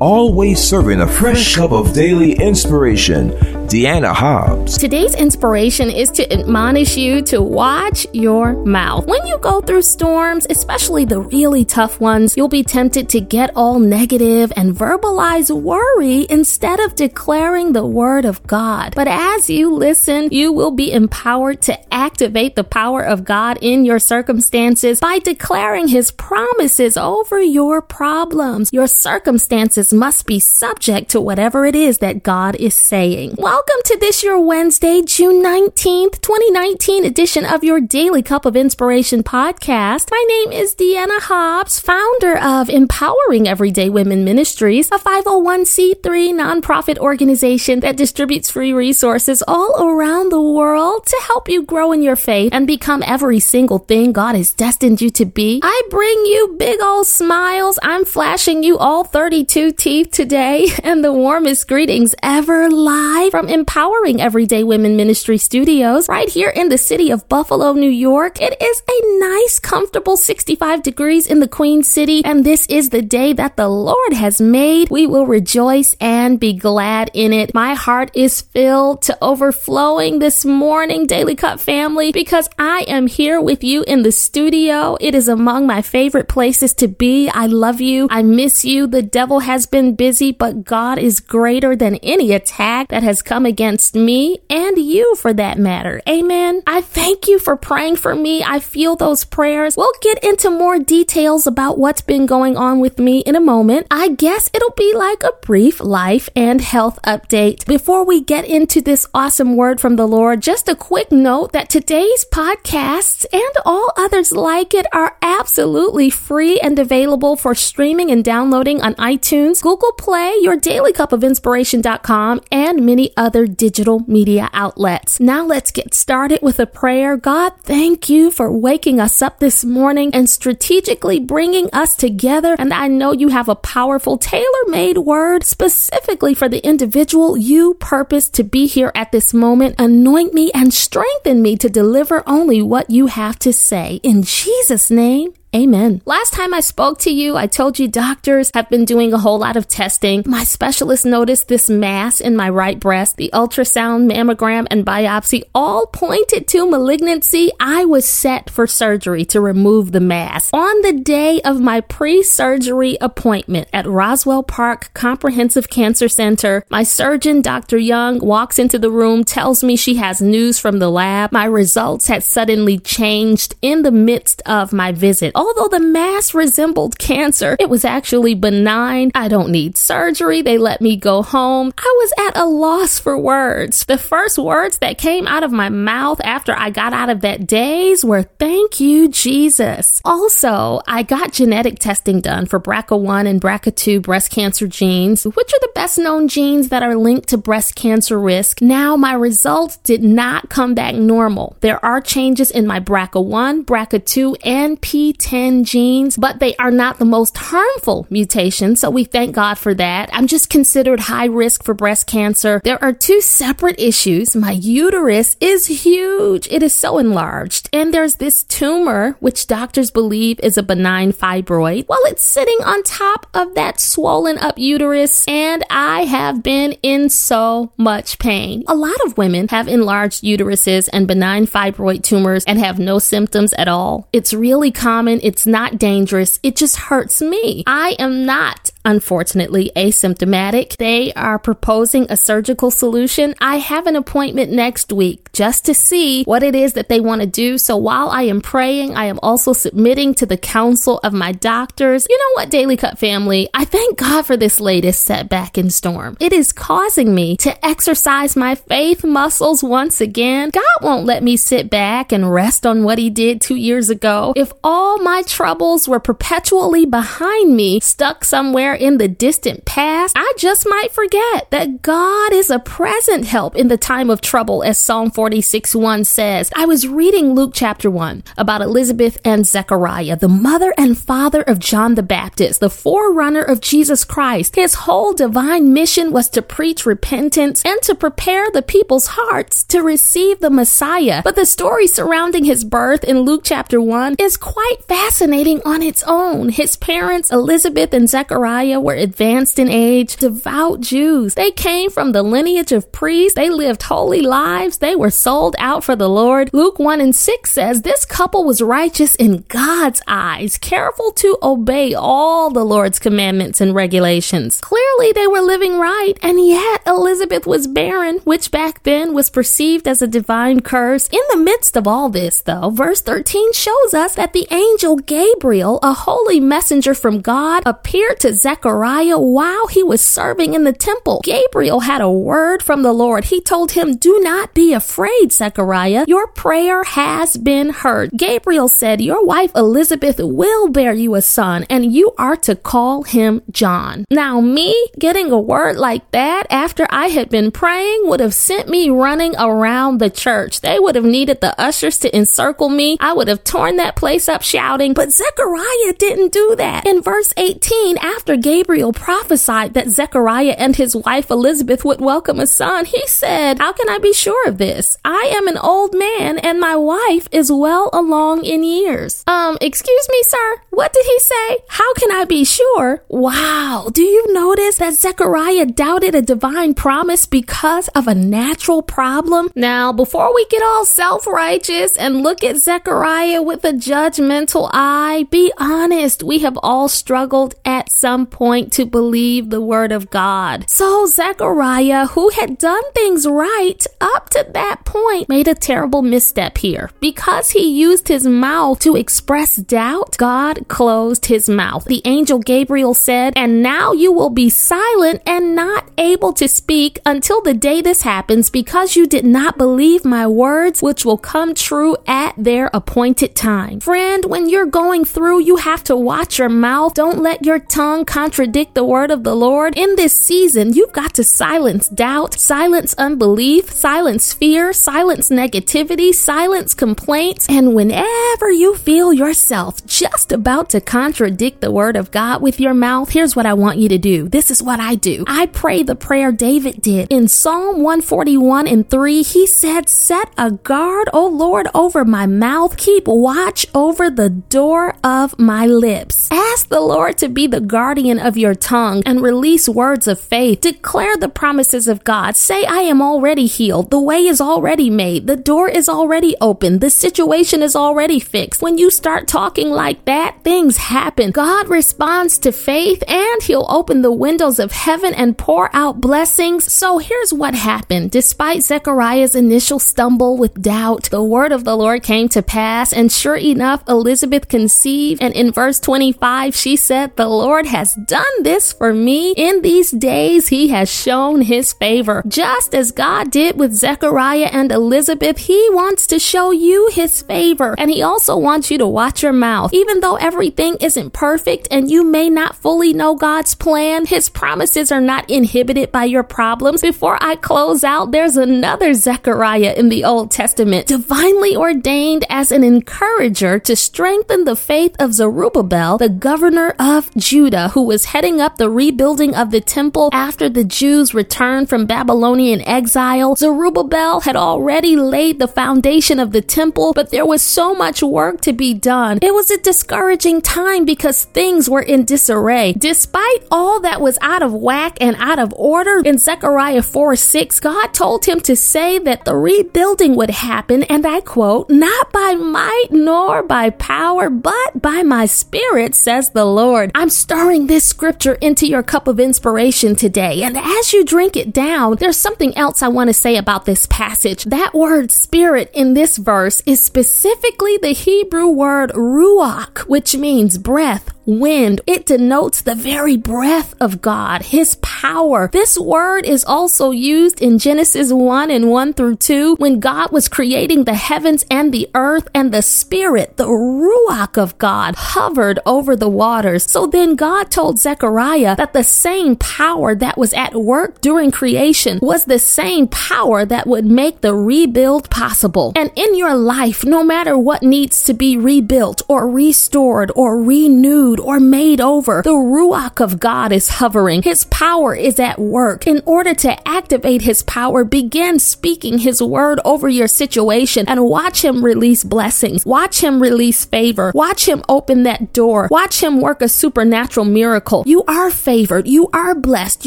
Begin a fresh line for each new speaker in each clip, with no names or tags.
always serving a fresh cup of daily inspiration. Deanna Hobbs.
Today's inspiration is to admonish you to watch your mouth. When you go through storms, especially the really tough ones, you'll be tempted to get all negative and verbalize worry instead of declaring the word of God. But as you listen, you will be empowered to activate the power of God in your circumstances by declaring his promises over your problems. Your circumstances must be subject to whatever it is that God is saying. Welcome to this your Wednesday, June 19th, 2019 edition of your Daily Cup of Inspiration podcast. My name is Deanna Hobbs, founder of Empowering Everyday Women Ministries, a 501c3 nonprofit organization that distributes free resources all around the world to help you grow in your faith and become every single thing God has destined you to be. I bring you big old smiles. I'm flashing you all 32 teeth today and the warmest greetings ever live from Empowering Everyday Women Ministry Studios right here in the city of Buffalo, New York. It is a nice, comfortable 65 degrees in the Queen City, and this is the day that the Lord has made. We will rejoice and be glad in it. My heart is filled to overflowing this morning, Daily Cup family, because I am here with you in the studio. It is among my favorite places to be. I love you. I miss you. The devil has been busy, but God is greater than any attack that has come against me and you for that matter. Amen. I thank you for praying for me. I feel those prayers. We'll get into more details about what's been going on with me in a moment. I guess it'll be like a brief life and health update. Before we get into this awesome word from the Lord, just a quick note that today's podcasts and all others like it are absolutely free and available for streaming and downloading on iTunes, Google Play, your daily cup of inspiration.com, and many other digital media outlets. Now let's get started with a prayer. God, thank you for waking us up this morning and strategically bringing us together. And I know you have a powerful, tailor made word specifically for the individual you purpose to be here at this moment. Anoint me and strengthen me to deliver only what you have to say. In Jesus' name, Amen. Last time I spoke to you, I told you doctors have been doing a whole lot of testing. My specialist noticed this mass in my right breast. The ultrasound, mammogram, and biopsy all pointed to malignancy. I was set for surgery to remove the mass. On the day of my pre-surgery appointment at Roswell Park Comprehensive Cancer Center, my surgeon, Dr. Young, walks into the room, tells me she has news from the lab. My results had suddenly changed in the midst of my visit. Although the mass resembled cancer, it was actually benign. I don't need surgery. They let me go home. I was at a loss for words. The first words that came out of my mouth after I got out of that daze were thank you, Jesus. Also, I got genetic testing done for BRCA1 and BRCA2 breast cancer genes, which are the best known genes that are linked to breast cancer risk. Now, my results did not come back normal. There are changes in my BRCA1, BRCA2, and PTEN 10 genes, but they are not the most harmful mutations, so we thank God for that. I'm just considered high risk for breast cancer. There are two separate issues. My uterus is huge. It is so enlarged. And there's this tumor, which doctors believe is a benign fibroid. Well, it's sitting on top of that swollen up uterus, and I have been in so much pain. A lot of women have enlarged uteruses and benign fibroid tumors and have no symptoms at all. It's really common it's not dangerous. It just hurts me. I am not unfortunately asymptomatic. They are proposing a surgical solution. I have an appointment next week just to see what it is that they want to do. So while I am praying, I am also submitting to the counsel of my doctors. You know what, Daily Cup family? I thank God for this latest setback and storm. It is causing me to exercise my faith muscles once again. God won't let me sit back and rest on what he did two years ago. If all my troubles were perpetually behind me, stuck somewhere in the distant past, I just might forget that God is a present help in the time of trouble, as Psalm 46 1 says. I was reading Luke chapter 1 about Elizabeth and Zechariah, the mother and father of John the Baptist, the forerunner of Jesus Christ. His whole divine mission was to preach repentance and to prepare the people's hearts to receive the Messiah. But the story surrounding his birth in Luke chapter 1 is quite fascinating on its own. His parents, Elizabeth and Zechariah, Zechariah were advanced in age, devout Jews. They came from the lineage of priests. They lived holy lives. They were sold out for the Lord. Luke 1 and 6 says this couple was righteous in God's eyes, careful to obey all the Lord's commandments and regulations. Clearly, they were living right, and yet Elizabeth was barren, which back then was perceived as a divine curse. In the midst of all this, though, verse 13 shows us that the angel Gabriel, a holy messenger from God, appeared to Zechariah while he was serving in the temple. Gabriel had a word from the Lord. He told him, Do not be afraid, Zechariah. Your prayer has been heard. Gabriel said, Your wife Elizabeth will bear you a son, and you are to call him John. Now, me getting a word like that after I had been praying would have sent me running around the church. They would have needed the ushers to encircle me. I would have torn that place up shouting, but Zechariah didn't do that. In verse 18, after Gabriel prophesied that Zechariah and his wife Elizabeth would welcome a son, he said, How can I be sure of this? I am an old man and my wife is well along in years. Um, excuse me, sir. What did he say? How can I be sure? Wow. Do you notice that Zechariah doubted a divine promise because of a natural problem? Now, before we get all self righteous and look at Zechariah with a judgmental eye, be honest. We have all struggled at some point to believe the word of God. So, Zechariah, who had done things right up to that point, made a terrible misstep here. Because he used his mouth to express doubt, God closed his mouth. The angel Gabriel said, And now you will be silent and not able to speak until the day this happens because you did not believe my words, which will come true at their appointed time. Friend, when you're going through, you have to watch your mouth. Don't let your tongue contradict the word of the Lord. In this season, you've got to silence doubt, silence unbelief, silence fear, silence negativity, silence complaints, and whenever you feel yourself just about to contradict the word of God with your mouth, here's what I want you to do. This is what I do. I pray the prayer David did. In Psalm 141 and 3, he said, Set a guard, O Lord, over my mouth. Keep watch over the door of my lips. Ask the Lord to be the guardian of your tongue and release words of faith. Declare the promises of God. Say, I am already healed. The way is already made. The door is already open. The situation is already fixed. When you start talking like that, things happen. God responds to faith and he'll open the windows of heaven and pour out blessings. So here's what happened. Despite Zechariah's initial stumble with doubt, the word of the Lord came to pass. And sure enough, Elizabeth conceived. And in verse 25, she said, The Lord has done this for me. In these days, he has shown his favor. Just as God did with Zechariah and Elizabeth, he wants to show you his favor. And he also wants you to watch your mouth. Even though everything isn't perfect and you may not fully know God's plan, his promises are not inhibited by your problems. Before I close out, there's another Zechariah in the Old Testament, divinely ordained as an encourager to strengthen the faith of Zerubbabel, the governor of Judah, who was heading up the rebuilding of the temple after the Jews returned from Babylonian exile. Zerubbabel had already laid the foundation of the temple, but there was so much work to be done. It was a discouraging time because things were in disarray. Despite all that was out of whack and out of order, in Zechariah 4 6, God told him to say that the rebuilding would happen, and I quote, not by might nor by power, but by my spirit, says the Lord. I'm stirring this scripture into your cup of inspiration today, and as you drink it down, there's something else I want to say about this passage. That word spirit in this verse is specifically the Hebrew word ruach, which means breath, wind. It denotes the very breath of God, His power. This word is also used in Genesis 1 and 1 through 2 when God was creating the heavens and the earth and the spirit, the ruach of God hovered over the waters. So then God told Zechariah that the same power that was at work during creation was the same power that would make the rebuild possible. And in your life, no matter what needs to be rebuilt or restored or renewed or made over. The Ruach of God is hovering. His power is at work. In order to activate His power, begin speaking His word over your situation and watch Him release blessings. Watch Him release favor. Watch Him open that door. Watch Him work a supernatural miracle. You are favored. You are blessed.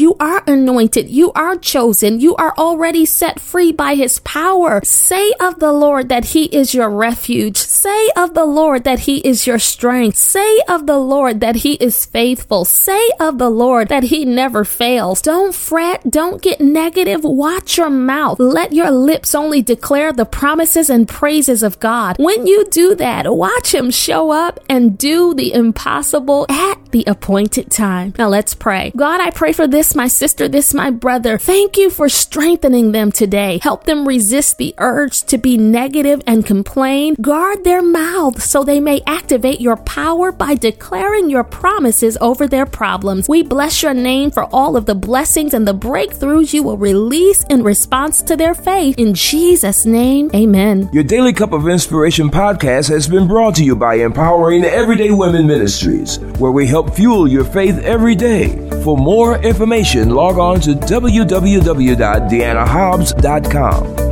You are anointed. You are chosen. You are already set free by His power. Say of the Lord that He is your refuge. Say of the Lord that He is your strength. Say of the Lord that He is faithful. Say of the Lord that He never fails. Don't fret. Don't get negative. Watch your mouth. Let your lips only declare the promises and praises of God. When you do that, watch Him show up and do the impossible at the appointed time. Now let's pray. God, I pray for this, my sister, this, my brother. Thank you for strengthening them today. Help them resist the urge to be negative and complain. Guard their mouths so they may activate your power by declaring your promises over their problems. We bless your name for all of the blessings and the breakthroughs you will release in response to their faith. In Jesus' name, amen.
Your Daily Cup of Inspiration podcast has been brought to you by Empowering Everyday Women Ministries, where we help fuel your faith every day. For more information, log on to www.deannahobbs.com.